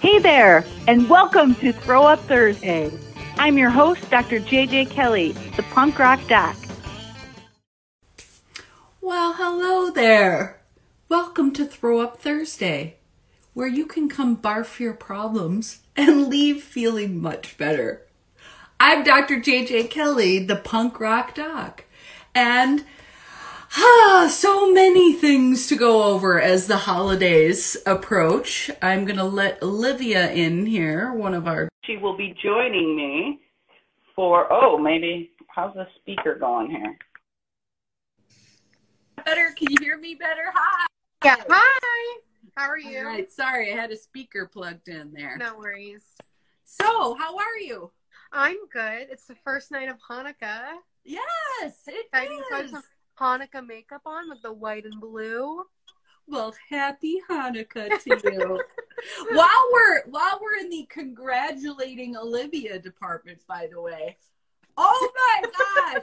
Hey there, and welcome to Throw Up Thursday. I'm your host, Dr. JJ Kelly, the punk rock doc. Well, hello there. Welcome to Throw Up Thursday, where you can come barf your problems and leave feeling much better. I'm Dr. JJ Kelly, the punk rock doc, and Ah, so many things to go over as the holidays approach. I'm going to let Olivia in here, one of our. She will be joining me for, oh, maybe, how's the speaker going here? Better, can you hear me better? Hi. Yeah. Hi. How are you? All right, sorry, I had a speaker plugged in there. No worries. So, how are you? I'm good. It's the first night of Hanukkah. Yes, it Exciting is. Hanukkah makeup on with the white and blue. Well, happy Hanukkah to you. while we're while we're in the congratulating Olivia department, by the way. Oh my gosh.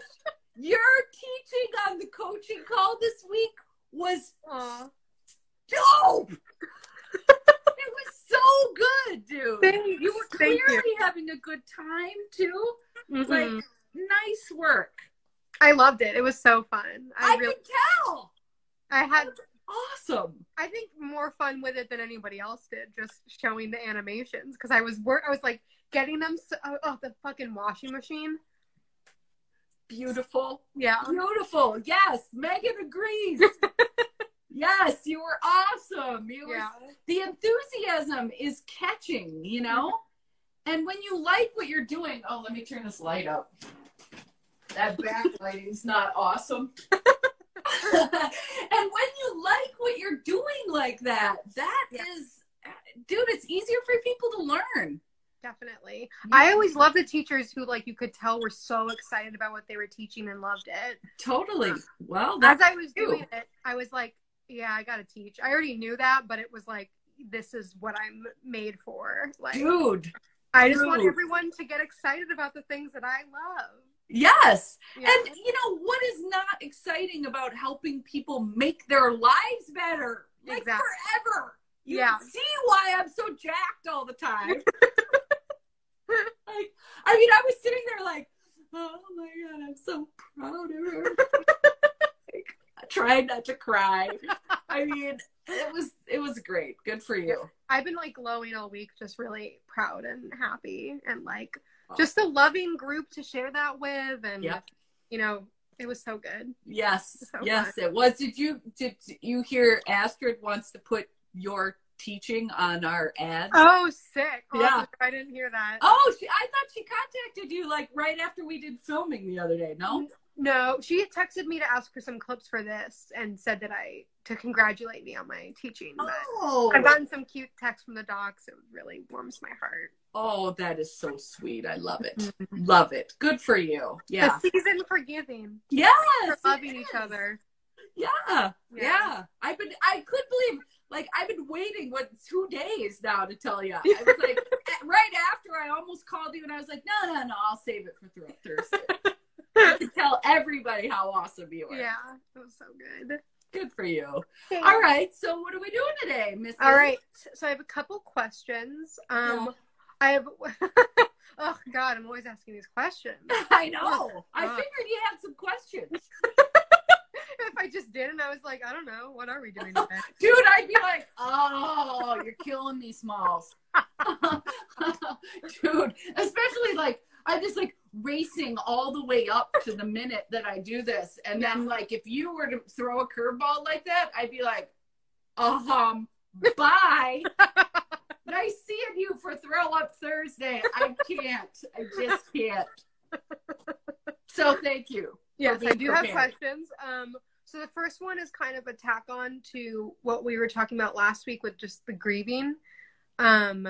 Your teaching on the coaching call this week was Aw. dope. it was so good, dude. Thanks. You were clearly you. having a good time too. Mhm. Like nice work. I loved it. It was so fun. I, I, really could tell. I had Awesome. I think more fun with it than anybody else did just showing the animations because I was work I was like getting them so, oh, oh the fucking washing machine. Beautiful. Yeah. Beautiful. Yes, Megan agrees. yes, you were awesome. You were, Yeah. the enthusiasm is catching, you know? And when you like what you're doing, oh, let me turn this light up. That backlighting's not awesome. and when you like what you're doing like that, that Yeah. is, dude, it's easier for people to learn. Definitely. I always loved the teachers who like you could tell were so excited about what they were teaching and loved it. Totally. Um, well, As I was you. doing it, I was like, yeah, I got to teach. I already knew that, but it was like this is what I'm made for. Like dude. I just want everyone to get excited about the things that I love. Yes. Yeah. And you know what is not exciting about helping people make their lives better? Like Exactly. forever. You Yeah. see why I'm so jacked all the time. like I mean I was sitting there like, oh my god, I'm so proud of her. like, I tried not to cry. I mean, it was it was great. Good for you. I've been like glowing all week, just really proud and happy, and like. Just a loving group to share that with, and Yep. you know, it was so good. Yes. So yes, it was. Did you did you hear Astrid wants to put your teaching on our ad? Oh, sick! Yeah. I didn't hear that. Oh, she, I thought she contacted you like right after we did filming the other day. No. Mm-hmm. No, she texted me to ask for some clips for this and said that I to congratulate me on my teaching. Oh. I've gotten some cute texts from the docs. It really warms my heart. Oh, that is so sweet. I love it. Love it. Good for you. Yeah. The season for giving, Yes. for loving each other. Yeah. yeah. Yeah. I've been I could believe like I've been waiting what two days now to tell you. I was like right after I almost called you and I was like, no, no, no, I'll save it for Thursday. tell everybody how awesome you are. Yeah, it was so good. Good for you. All right. So what are we doing today, Miss? All right. So I have a couple questions. Um, Yeah. I have. oh God, I'm always asking these questions. I know. I figured you had some questions. if I just didn't, I was like, I don't know. What are we doing today? Dude, I'd be like, oh, you're killing me, Smalls. Dude, especially like, I'm just like racing all the way up to the minute that I do this. And then, like, if you were to throw a curveball like that, I'd be like, um, bye. nice seeing you for Throw Up Thursday. I can't. I just can't. So thank you. Yes, I do have questions. Um, so the first one is kind of a tack on to what we were talking about last week with just the grieving. Um,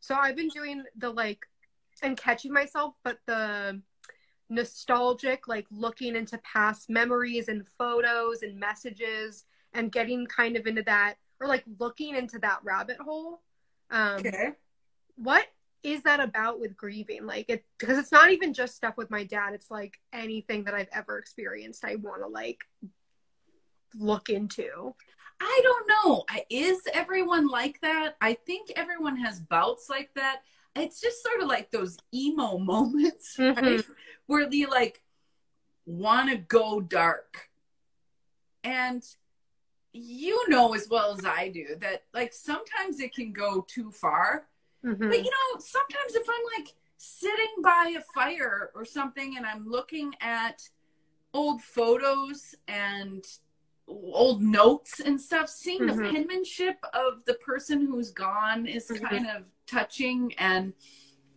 so I've been doing the like and catching myself, but the nostalgic, like looking into past memories and photos and messages and getting kind of into that or like looking into that rabbit hole. Um, Okay. what is that about with grieving like it because it's not even just stuff with my dad it's like anything that i've ever experienced i want to like look into I don't know. Is everyone like that? I think everyone has bouts like that. It's just sort of like those emo moments, right? Mhm. Where you like want to go dark. And you know as well as I do that like sometimes it can go too far. Mhm. But you know, sometimes if I'm like sitting by a fire or something and I'm looking at old photos and old notes and stuff, seeing the Mhm. penmanship of the person who's gone is Mhm. kind of touching. And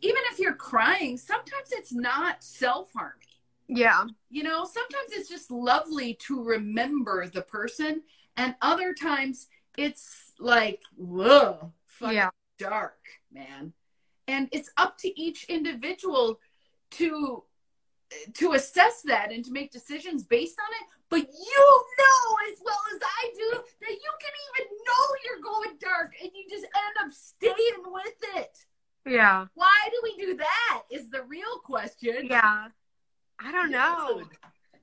even if you're crying, sometimes it's not self harming. Yeah. You know, sometimes it's just lovely to remember the person, and other times it's like, whoa, fucking Yeah. dark, man. And it's up to each individual to to assess that and to make decisions based on it. But you know as well as I do that you can even know you're going dark and you just end up staying with it. Yeah. Why do we do that? Is the real question. Yeah. I don't know.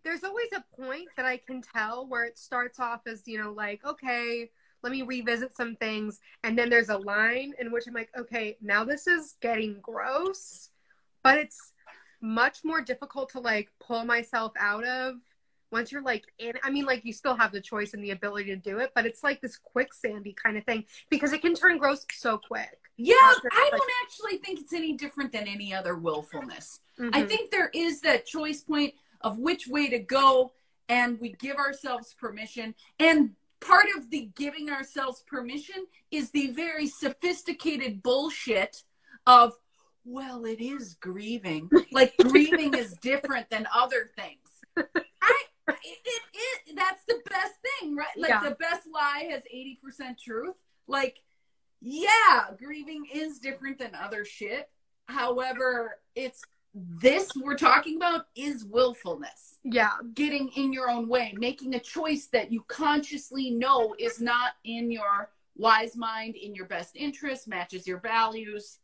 There's always a point that I can tell where it starts off as, you know, like, okay, let me revisit some things. And then there's a line in which I'm like, okay, now this is getting gross. But it's much more difficult to like pull myself out of once you're like in I mean like you still have the choice and the ability to do it, but it's like this quicksandy kind of thing because it can turn gross so quick. Yeah, After, I like- don't actually think it's any different than any other willfulness. I Mhm. think there is that choice point of which way to go, and we give ourselves permission. And part of the giving ourselves permission is the very sophisticated bullshit of, well, it is grieving. Like grieving is different than other things. I, it, it, it, that's the best thing, right? Like Yeah. the best lie has 80% truth. Like, yeah, grieving is different than other shit. However, it's this we're talking about is willfulness. yeah. Getting in your own way, making a choice that you consciously know is not in your wise mind, in your best interest, matches your values.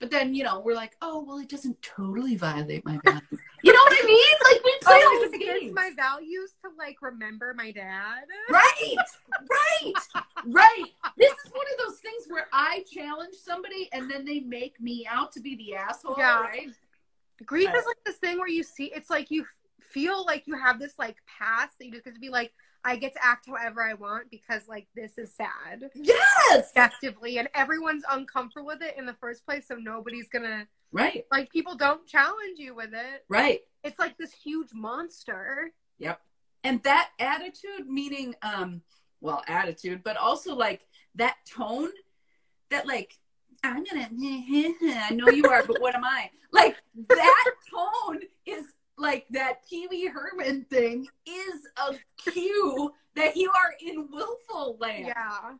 But then, you know, we're like, oh, well, it doesn't totally violate my values. you know what I mean? Like, we play Oh, all it's these against games. my values to like remember my dad. Right, right, right. This is one of those things where I challenge somebody and then they make me out to be the asshole, Yeah. right? Grief Right. is like this thing where you see it's like you feel like you have this like past that you just get to be like, I get to act however I want because like this is sad. Yes. Objectively, and everyone's uncomfortable with it in the first place, so nobody's gonna Right, like people don't challenge you with it. right. It's like this huge monster. Yep. And that attitude, meaning, um, well, attitude, but also like that tone that, like, I'm gonna, I know you are, but what am I? Like, that tone is like that Pee Wee Herman thing is a cue that you are in willful land. Yeah.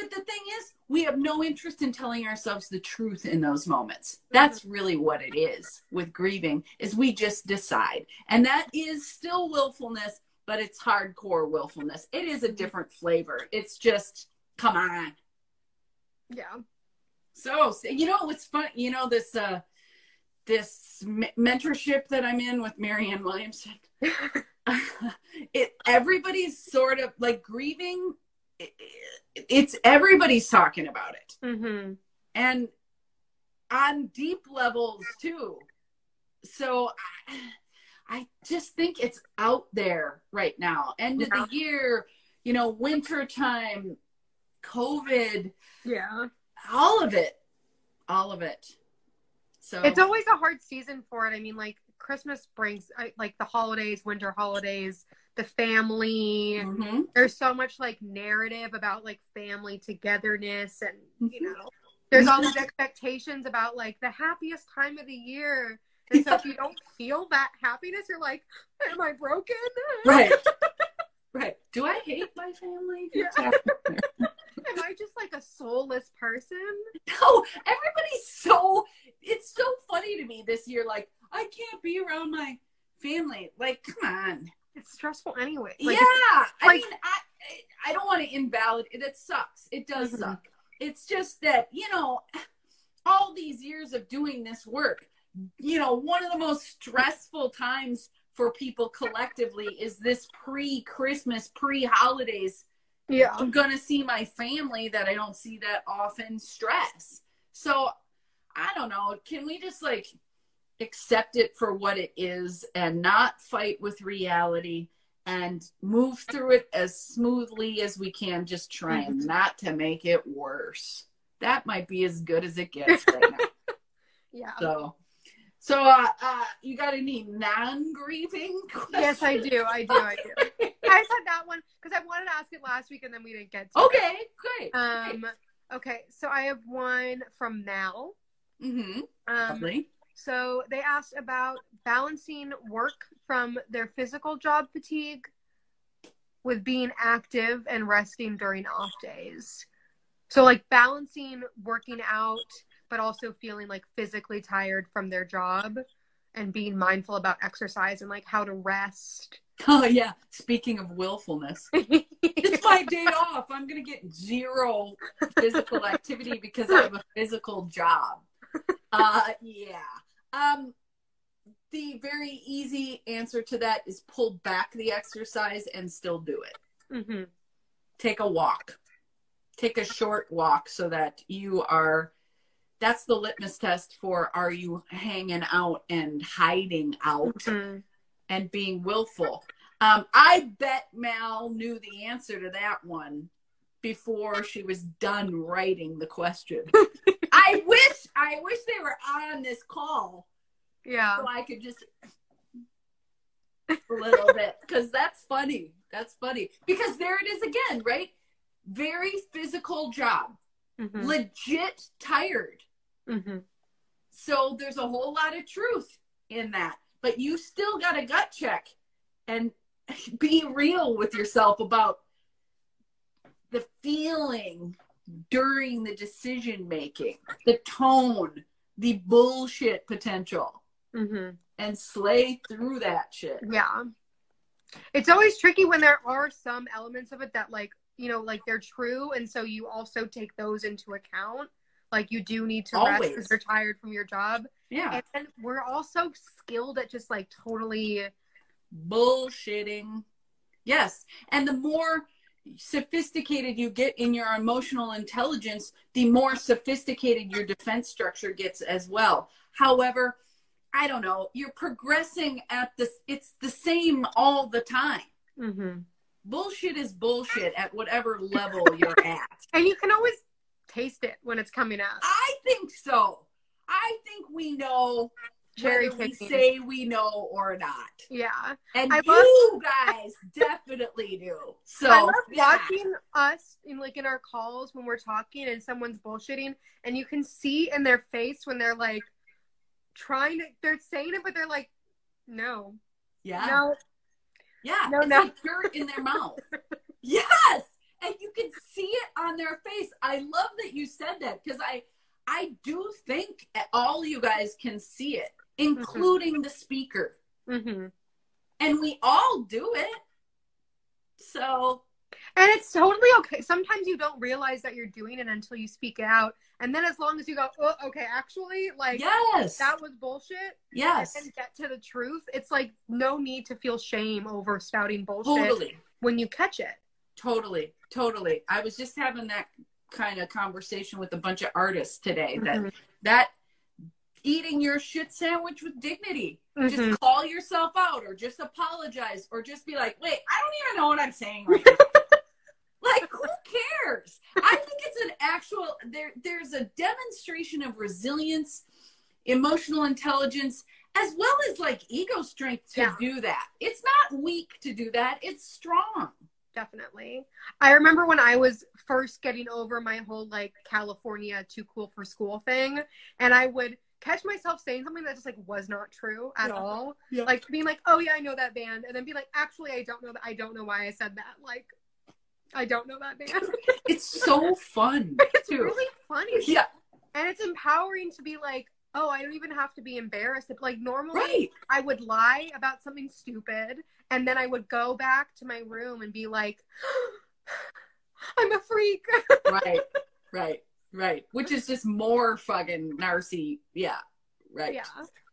But the thing is, we have no interest in telling ourselves the truth in those moments. That's really what it is with grieving, is we just decide. And that is still willfulness, but it's hardcore willfulness. It is a different flavor. It's just, come on. Yeah. So, you know what's fun? You know this uh this m- mentorship that I'm in with Marianne Williamson. it everybody's sort of like grieving. It- it's everybody's talking about it, Mm-hmm. and on deep levels too. So I, I just think it's out there right now. End of Yeah. the year, you know, winter time, COVID, Yeah. all of it, all of it. So It's always a hard season for it. I mean, like Christmas brings like the holidays, winter holidays, the family. Mhm. There's so much like narrative about like family togetherness, and you Mhm. know, there's all these expectations about like the happiest time of the year. And so if you don't feel that happiness, you're like, "Am I broken? right, right. Do I hate my family? Yeah. Am I just like a soulless person?" No, everybody's so. It's so funny to me this year. Like I can't be around my family. Like, come on. It's stressful anyway. Like, yeah, I mean, I I don't want to invalidate. It sucks. It does Mhm. suck. It's just that you know, all these years of doing this work, you know, one of the most stressful times for people collectively is this pre-Christmas, pre-holidays. Yeah. I'm gonna see my family that I don't see that often stress. So I don't know. Can we just like accept it for what it is and not fight with reality and move through it as smoothly as we can, just trying not to make it worse. That might be as good as it gets right now. Yeah. So, so uh, uh, you got any non-grieving? Yes, I do. I do. I do. I just had that one because I wanted to ask it last week and then we didn't get to it. Okay, great. Um. Okay. So I have one from Mal. mm-hmm. Um. Lovely. So they asked about balancing work from their physical job fatigue with being active and resting during off days. So like balancing working out but also feeling like physically tired from their job and being mindful about exercise and like how to rest. Oh yeah. Speaking of willfulness, it's my day off. I'm gonna get zero physical activity because I have a physical job. Uh, yeah. Um, the very easy answer to that is pull back the exercise and still do it. hmm Take a walk. Take a short walk so that you are. That's the litmus test for are you hanging out and hiding out hmm and being willful. Um, I bet Mal knew the answer to that one before she was done writing the question. I wish I wish they were on this call Yeah. so I could just a little bit because that's funny. That's funny because there it is again, right? Very physical job, hmm legit tired. hmm So there's a whole lot of truth in that. But you still got a gut check and be real with yourself about the feeling during the decision making, the tone, the bullshit potential, hmm and slay through that shit. Yeah. It's always tricky when there are some elements of it that like, you know, like they're true and so you also take those into account. Like you do need to rest Always. because you're tired from your job. Yeah. And we're also skilled at just like totally bullshitting. Yes. And the more sophisticated you get in your emotional intelligence, the more sophisticated your defense structure gets as well. However, I don't know, you're progressing at this, it's the same all the time. mm-hmm. Bullshit is bullshit at whatever level you're at. and you can always taste it when it's coming out. I think so. I think we know Cherry whether we say we know or not. Yeah. And I you guys definitely do. So I love yeah. watching us in like in our calls when we're talking and someone's bullshitting and you can see in their face when they're like trying to they're saying it but they're like no Yeah. no Yeah. No, it's no. like dirt in their mouth. yes. And you can see it on their face. I love that you said that because I I do think all you guys can see it, including the speaker. hmm And we all do it. So and it's totally okay sometimes you don't realize that you're doing it until you speak it out and then as long as you go oh okay actually like yes. that was bullshit yes. and get to the truth it's like no need to feel shame over spouting bullshit Totally. when you catch it Totally, totally. I was just having that kind of conversation with a bunch of artists today that Mhm. that eating your shit sandwich with dignity. Mhm. Just call yourself out or just apologize or just be like, "Wait, I don't even know what I'm saying right now." like who cares? I think it's an actual there there's a demonstration of resilience, emotional intelligence as well as like ego strength to Yeah. do that. It's not weak to do that. It's strong. definitely. I remember when I was first getting over my whole like California too cool for school thing, and I would catch myself saying something that just like was not true at Yeah. all. Yeah. Like being like, "Oh yeah, I know that band," and then be like, "Actually, I don't know that. I don't know why I said that." Like, I don't know that band. It's so fun it's too. really funny, Yeah, and it's empowering to be like. Oh, I don't even have to be embarrassed. If, like normally, right. I would lie about something stupid and then I would go back to my room and be like, I'm a freak. right, right, right. Which is just more fucking narcy. Yeah, right. yeah.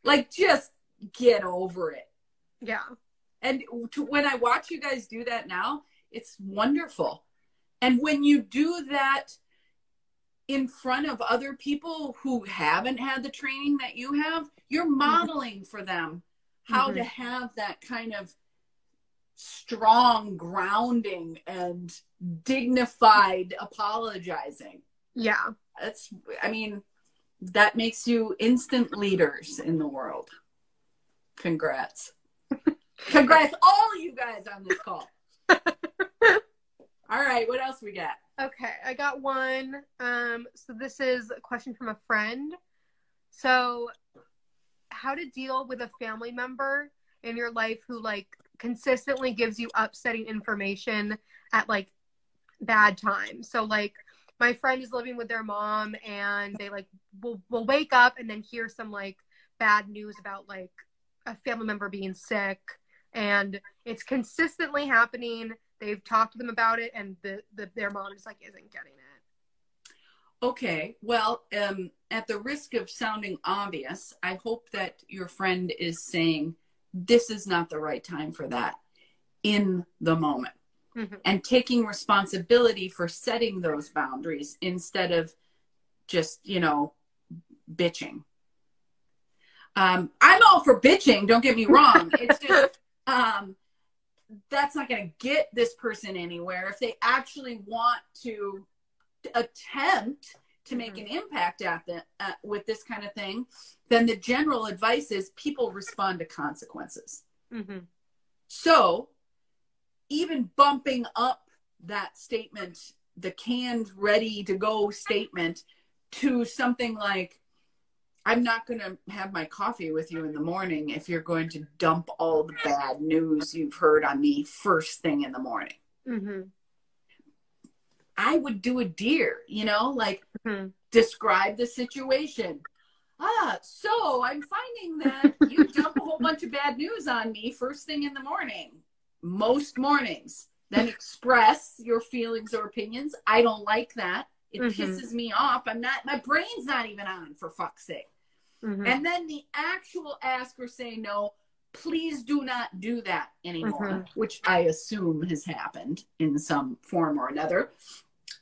Like, just get over it. Yeah. And to, when I watch you guys do that now, it's wonderful. And when you do that in front of other people who haven't had the training that you have, you're modeling for them how Mhm. to have that kind of strong grounding and dignified apologizing. Yeah. That's, I mean, that makes you instant leaders in the world. Congrats. Congrats, all you guys on this call. All right, what else we got? Okay, I got one. Um, so this is a question from a friend. So, how to deal with a family member in your life who like consistently gives you upsetting information at like bad times. So, like my friend is living with their mom, and they like will will wake up and then hear some like bad news about like a family member being sick, and it's consistently happening. They've talked to them about it and the, the their mom just like isn't getting it. Okay, well, um, at the risk of sounding obvious, I hope that your friend is saying this is not the right time for that in the moment Mhm. and taking responsibility for setting those boundaries instead of just, you know, bitching. Um, I'm all for bitching, don't get me wrong. It's just, um, that's not going to get this person anywhere. If they actually want to attempt to make an impact at the, uh, with this kind of thing, then the general advice is people respond to consequences. mm-hmm. So even bumping up that statement, the canned, ready to go statement, to something like, I'm not going to have my coffee with you in the morning if you're going to dump all the bad news you've heard on me first thing in the morning. Mm-hmm. I would do a DEAR, you know, like Mhm. describe the situation. Ah, so I'm finding that you dump a whole bunch of bad news on me first thing in the morning, most mornings. Then express your feelings or opinions. I don't like that. It Mhm. pisses me off. I'm not, my brain's not even on for fuck's sake. Mm-hmm. And then the actual ask or say no, please do not do that anymore, Mhm. which I assume has happened in some form or another.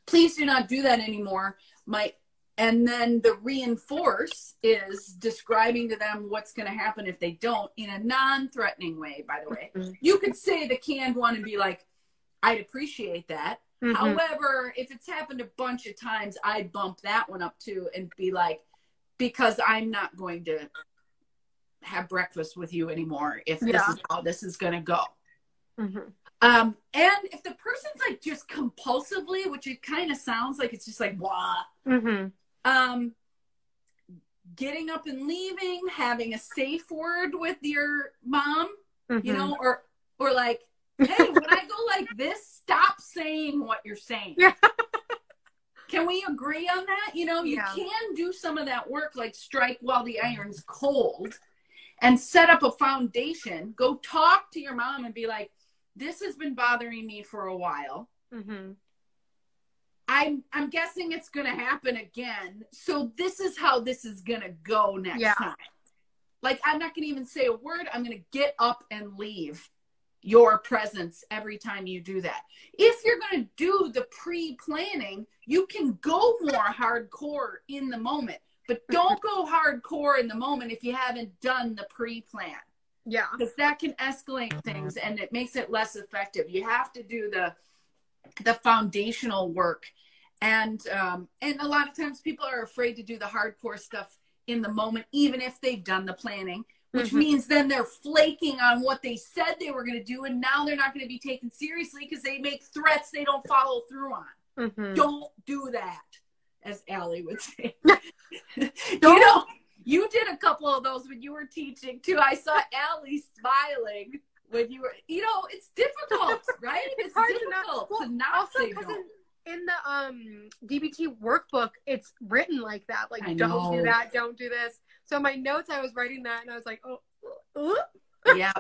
Please do not do that anymore. My and then the reinforce is describing to them what's going to happen if they don't in a non-threatening way, by the way. Mhm. You could say the canned one and be like, I'd appreciate that. Mm-hmm. However, if it's happened a bunch of times, I'd bump that one up too and be like, because I'm not going to have breakfast with you anymore if this is how this is going to go. Mm-hmm. Um, and if the person's like just compulsively, which it kind of sounds like it's just like, blah, Mm-hmm. Um, getting up and leaving, having a safe word with your mom, Mm-hmm. you know, or, or like, hey, when I go like this, stop saying what you're saying. Yeah. Can we agree on that? You know, you Yeah. can do some of that work, like strike while the iron's cold and set up a foundation. Go talk to your mom and be like, this has been bothering me for a while. Mm-hmm. I'm I'm guessing it's gonna happen again. So this is how this is gonna go next Yeah. time. Like I'm not gonna even say a word. I'm gonna get up and leave your presence every time you do that. If you're gonna do the pre-planning, you can go more hardcore in the moment, but don't go hardcore in the moment if you haven't done the pre-plan Yeah. because that can escalate things and it makes it less effective. You have to do the the foundational work, and um, and a lot of times people are afraid to do the hardcore stuff in the moment, even if they've done the planning. Which Mhm. means then they're flaking on what they said they were going to do, and now they're not going to be taken seriously because they make threats they don't follow through on. Mm-hmm. Don't do that, as Allie would say. you know, you did a couple of those when you were teaching too. I saw Allie smiling when you were. You know, it's difficult, right? It's, hard to not- difficult well, to not also say no. in, in the um DBT workbook, it's written like that. Like, I don't do that, don't do this. So my notes, I was writing that, and I was like, oh, yeah.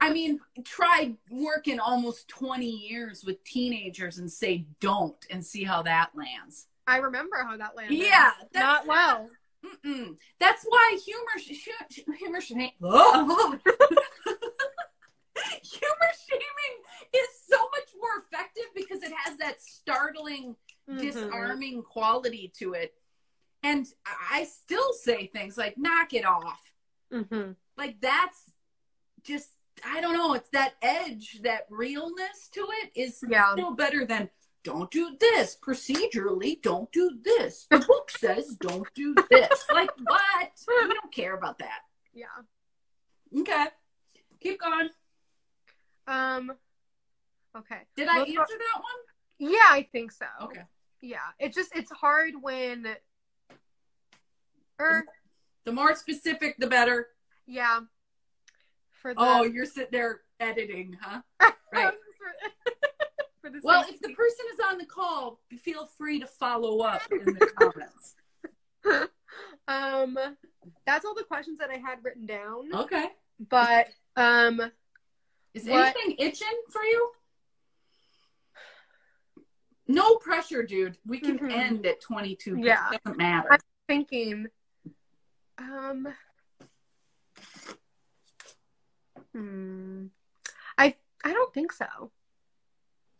I mean, try working almost 20 years with teenagers and say don't and see how that lands. I remember how that landed. Yeah, that's not well. Mm-mm. That's why humor sh- sh- humor should. humor shaming is so much more effective because it has that startling, mm-hmm. disarming quality to it. And I still say things like, knock it off. Mm-hmm. Like, that's just, I don't know, it's that edge, that realness to it is yeah. still better than, don't do this procedurally don't do this the book says don't do this like what we don't care about that yeah okay keep going um. Okay. Did I Look- answer that one? Yeah, I think so. Okay. Yeah, it just it's hard when. Or The more specific, the better. yeah. For the Oh, you're sitting there editing, huh? Right. for, for the Well, if the person is on the call, feel free to follow up in the comments. um, that's all the questions that I had written down. Okay. But um, Is What- anything itching for you? No pressure, dude. We can Mhm. end at 22. Yeah. It doesn't matter. I'm thinking, um, hmm, I I don't think so.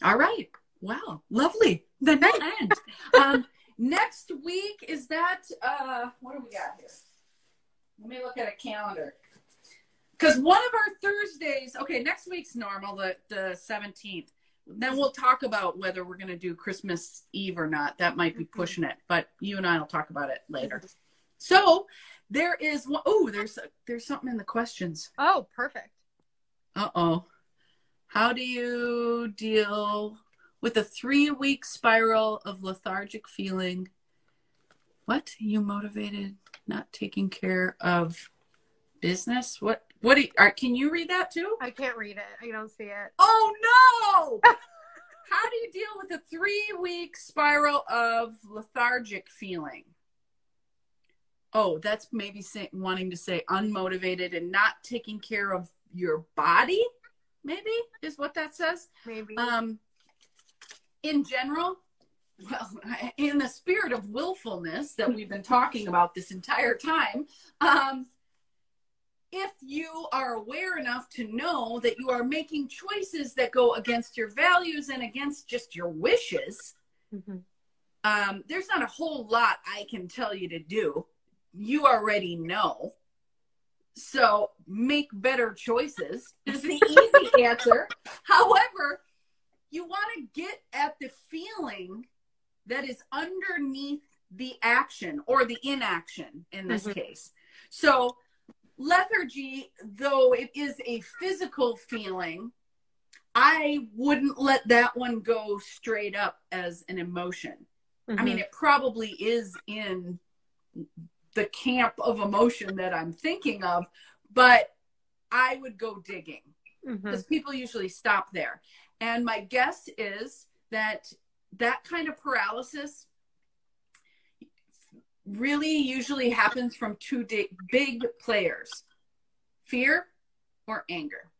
All right. Wow. Lovely. Then we'll end. Um, next week is that uh what do we got here? Let me look at a calendar. Because one of our Thursdays, okay, next week's normal, the the seventeenth. Then we'll talk about whether we're gonna do Christmas Eve or not. That might be pushing it, but you and I will talk about it later. So there is one oh, there's there's something in the questions. Oh, perfect. Uh oh. How do you deal with a three week spiral of lethargic feeling? What? You motivated, not taking care of business? What? What? Do you, are, can you read that too? I can't read it. I don't see it. Oh no! How do you deal with a three week spiral of lethargic feeling? Oh, that's maybe say, wanting to say unmotivated and not taking care of your body, maybe is what that says. Maybe. Um, in general, well, in the spirit of willfulness that we've been talking about this entire time, um, if you are aware enough to know that you are making choices that go against your values and against just your wishes, Mhm. um, there's not a whole lot I can tell you to do. You already know. So make better choices is the easy answer. However, you want to get at the feeling that is underneath the action or the inaction in this Mhm. case. So, lethargy, though it is a physical feeling, I wouldn't let that one go straight up as an emotion. I mean, mm-hmm. it probably is in the camp of emotion that I'm thinking of, but I would go digging mm-hmm. because people usually stop there. And my guess is that that kind of paralysis really usually happens from two big players fear or anger.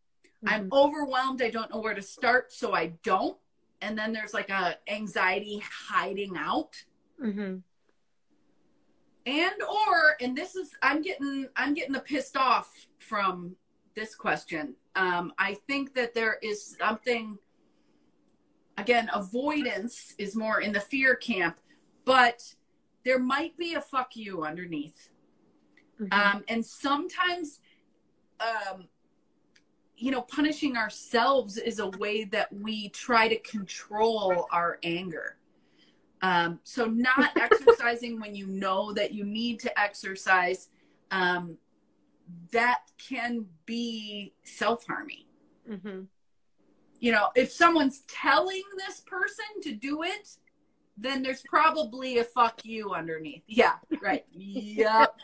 I'm overwhelmed. I don't know where to start, so I don't. And then there's like a anxiety hiding out Mhm. and or and this is i'm getting i'm getting the pissed off from this question um i think that there is something again avoidance is more in the fear camp but there might be a fuck you underneath Mhm. um and sometimes um you know punishing ourselves is a way that we try to control our anger um, so not exercising when you know that you need to exercise, um, that can be self-harming. Mhm. You know, if someone's telling this person to do it, then there's probably a fuck you underneath. Yeah, right. yep.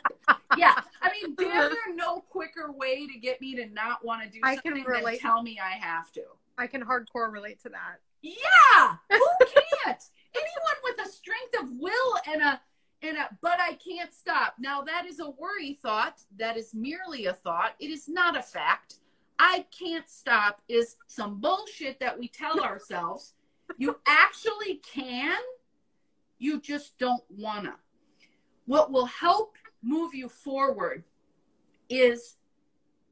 Yeah. I mean, damn there no quicker way to get me to not want to do I can something than tell me I have to. I can hardcore relate to that. Yeah, who can't? Anyone with a strength of will and a and a but I can't stop. Now that is a worry thought. That is merely a thought. It is not a fact. I can't stop is some bullshit that we tell ourselves. You actually can. You just don't wanna. What will help move you forward is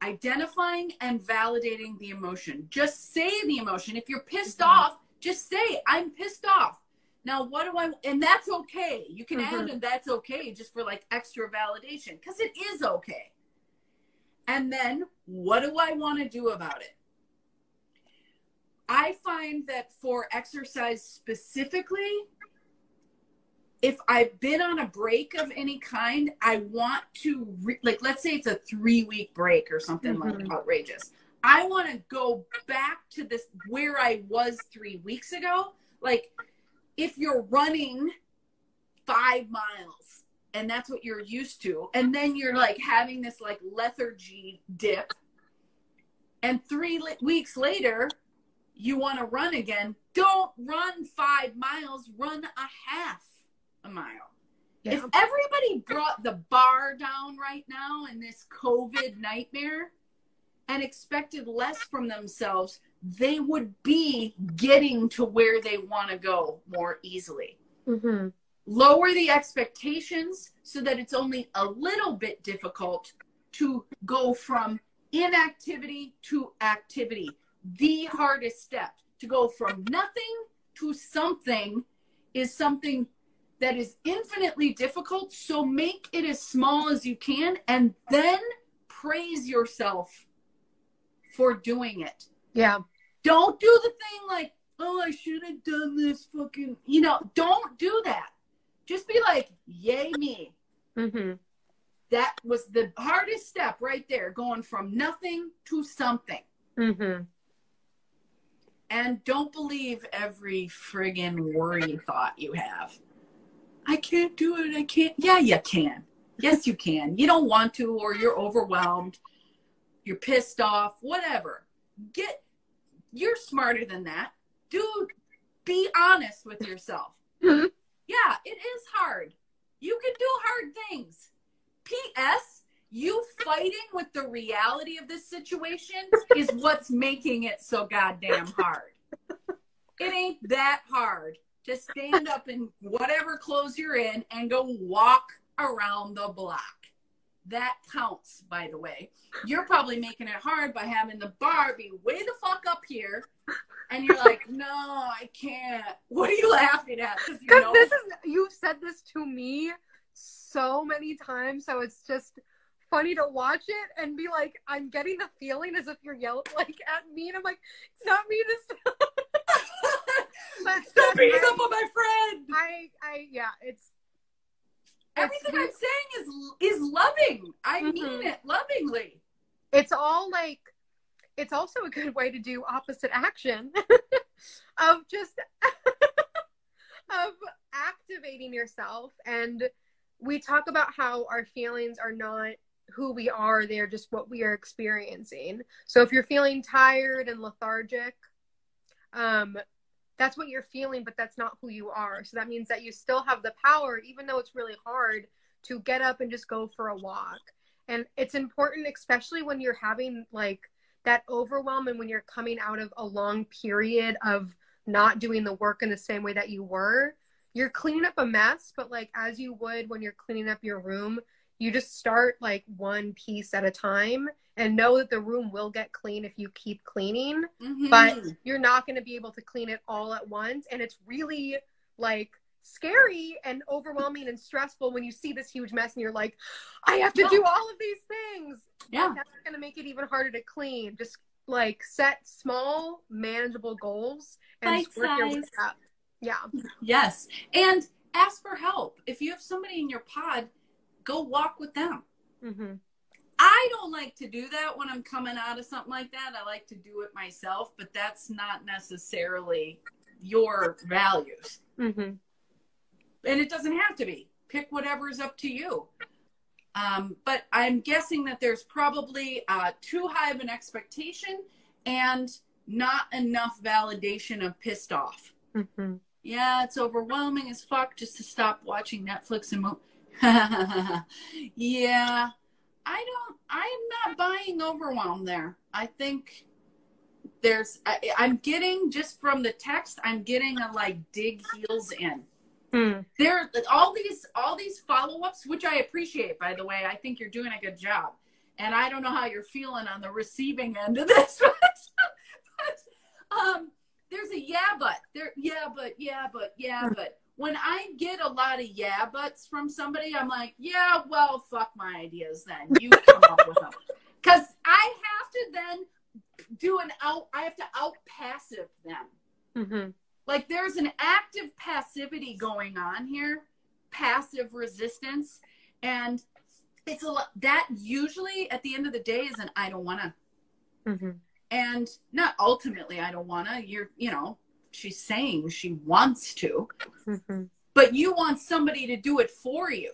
identifying and validating the emotion. Just say the emotion. If you're pissed Mhm. off, Just say, I'm pissed off. Now, what do I, and that's okay. You can Mhm. add, and that's okay just for like extra validation because it is okay. And then, what do I want to do about it? I find that for exercise specifically, if I've been on a break of any kind, I want to, re- like, let's say it's a three week break or something Mhm. like outrageous. I want to go back to this where I was three weeks ago. Like, if you're running five miles and that's what you're used to, and then you're like having this like lethargy dip, and three li- weeks later, you want to run again, don't run five miles, run a half a mile. Yeah. If everybody brought the bar down right now in this COVID nightmare and expected less from themselves, they would be getting to where they want to go more easily. Mm-hmm. Lower the expectations so that it's only a little bit difficult to go from inactivity to activity. The hardest step to go from nothing to something is something that is infinitely difficult. So make it as small as you can and then praise yourself for doing it. Yeah. Don't do the thing like, oh, I should have done this fucking, you know, don't do that. Just be like, yay me. Mm-hmm. That was the hardest step right there, going from nothing to something. Mm-hmm. And don't believe every friggin' worry thought you have. I can't do it. I can't. Yeah, you can. Yes, you can. You don't want to, or you're overwhelmed. You're pissed off, whatever. Get, you're smarter than that. Dude, be honest with yourself. Mhm. Yeah, it is hard. You can do hard things. P.S. You fighting with the reality of this situation is what's making it so goddamn hard. It ain't that hard to stand up in whatever clothes you're in and go walk around the block. That counts, by the way. You're probably making it hard by having the bar be way the fuck up here. And you're like, no, I can't. What are you laughing at? Because you Because know this is you've said this to me so many times, so it's just funny to watch it and be like, I'm getting the feeling as if you're yelling like at me, and I'm like, it's not me this. but Stop beating I, up on my friend. I, I, yeah, it's Everything we- I'm saying is is loving. I mean Mhm. it lovingly. it's all like it's also a good way to do opposite action of just of activating yourself and we talk about how our feelings are not who we are they're just what we are experiencing so if you're feeling tired and lethargic um that's what you're feeling but that's not who you are. So that means that you still have the power even though it's really hard to get up and just go for a walk. And it's important especially when you're having like that overwhelm and when you're coming out of a long period of not doing the work in the same way that you were you're cleaning up a mess but like as you would when you're cleaning up your room you just start like one piece at a time and know that the room will get clean if you keep cleaning but Mhm. you're not going to be able to clean it all at once and it's really like scary and overwhelming and stressful when you see this huge mess and you're like i have to Yeah. do all of these things yeah. that's going to make it even harder to clean just like set small manageable goals and work your way up yeah Yes. And ask for help. If you have somebody in your pod, go walk with them. mm-hmm. I don't like to do that when I'm coming out of something like that. I like to do it myself, but that's not necessarily your values. Mm-hmm. and it doesn't have to be. Pick whatever's up to you. Um, but I'm guessing that there's probably uh, too high of an expectation and not enough validation of pissed off. Mm-hmm. Yeah, it's overwhelming as fuck just to stop watching Netflix and mo- yeah, I don't. I'm not buying overwhelm there. I think there's. I, I'm getting just from the text. I'm getting a like dig heels in Mm. there all these all these follow-ups which i appreciate by the way i think you're doing a good job and i don't know how you're feeling on the receiving end of this but, um there's a yeah, but there, yeah, but yeah, but yeah, but when I get a lot of yeah buts from somebody, I'm like, yeah, well, fuck my ideas then. You come up with them. Because I have to then do an out, I have to out passive them. Mm-hmm. Like there's an active passivity going on here, passive resistance. And it's a lot that usually at the end of the day is an I don't want to. Mm-hmm. And not ultimately, I don't want to. You're, you know, she's saying she wants to Mm-hmm. but you want somebody to do it for you.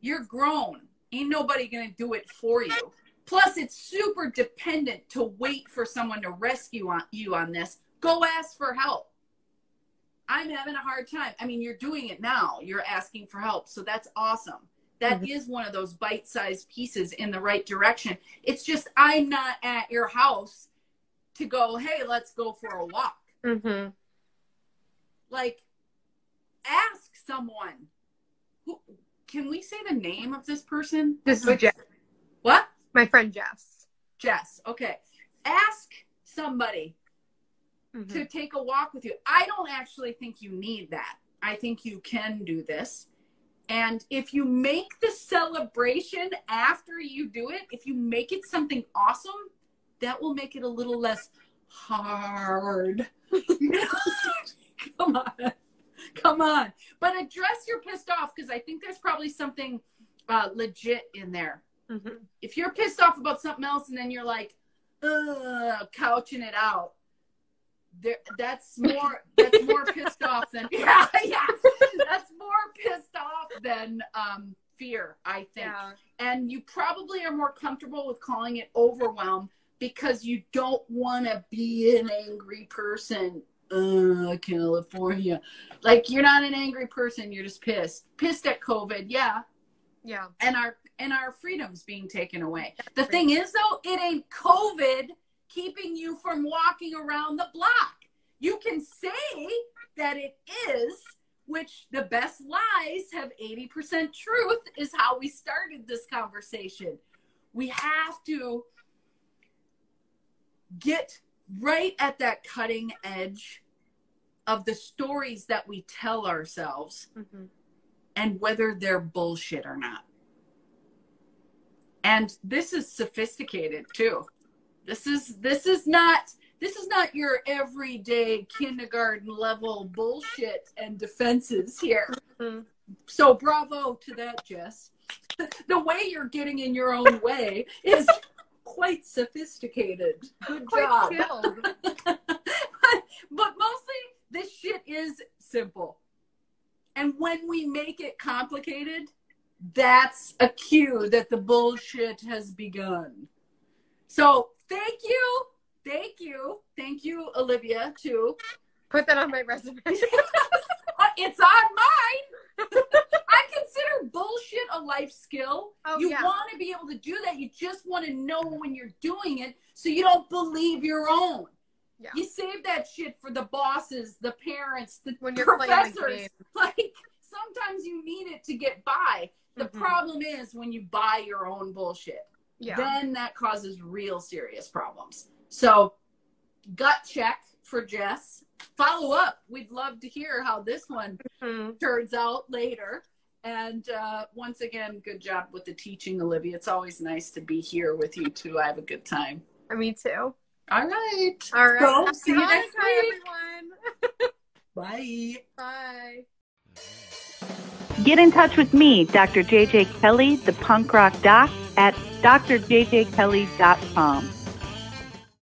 You're grown. Ain't nobody going to do it for you. Plus, it's super dependent to wait for someone to rescue on, you on this. Go ask for help. I'm having a hard time. I mean, you're doing it now. You're asking for help. So that's awesome. That is Mhm. one of those bite sized pieces in the right direction. It's just, I'm not at your house to go, hey, let's go for a walk Mm-hmm. like ask someone. Who can we say the name of this person? This is Jess, what? My friend Jess. jess okay. Ask somebody Mhm. to take a walk with you. I don't actually think you need that. I think you can do this. And if you make the celebration after you do it if you make it something awesome that will make it a little less hard. Come on. Come on. But address your pissed off because i think there's probably something uh, legit in there. Mhm. if you're pissed off about something else and then you're like Ugh, couching it out there that's more that's more pissed off than yeah yeah. That's more pissed off than um fear i think. Yeah. and you probably are more comfortable with calling it overwhelm because you don't want to be an angry person uh california like you're not an angry person you're just pissed pissed at covid yeah Yeah. and our and our freedoms being taken away. The thing is though, it ain't COVID keeping you from walking around the block. You can say that it is, which the best lies have 80% truth is how we started this conversation. We have to get right at that cutting edge of the stories that we tell ourselves Mm-hmm. and whether they're bullshit or not. And this is sophisticated too. This is this is not this is not your everyday kindergarten level bullshit and defenses here. Mhm. So bravo to that, Jess. The way you're getting in your own way is quite sophisticated. Good job. skilled. but mostly this shit is simple. And when we make it complicated, that's a cue that the bullshit has begun. So thank you. Thank you. Thank you, Olivia, too. Put that on my resume. It's on mine. I consider bullshit a life skill. Oh, you yeah. want to be able to do that. You just want to know when you're doing it so you don't believe your own. Yeah. You save that shit for the bosses, the parents, the When you're professors. Like sometimes you need it to get by. The Mhm. problem is when you buy your own bullshit. Yeah. Then that causes real serious problems. So gut check for Jess. Follow up. We'd love to hear how this one Mhm. turns out later. And uh, once again, good job with the teaching, Olivia. It's always nice to be here with you too. I have a good time. Me too. All right. All right. So, Happy see you next Hanukkah, week. everyone. Bye. Bye. Get in touch with me, Dr. JJ Kelly, the punk rock doc, at drjjkelly.com.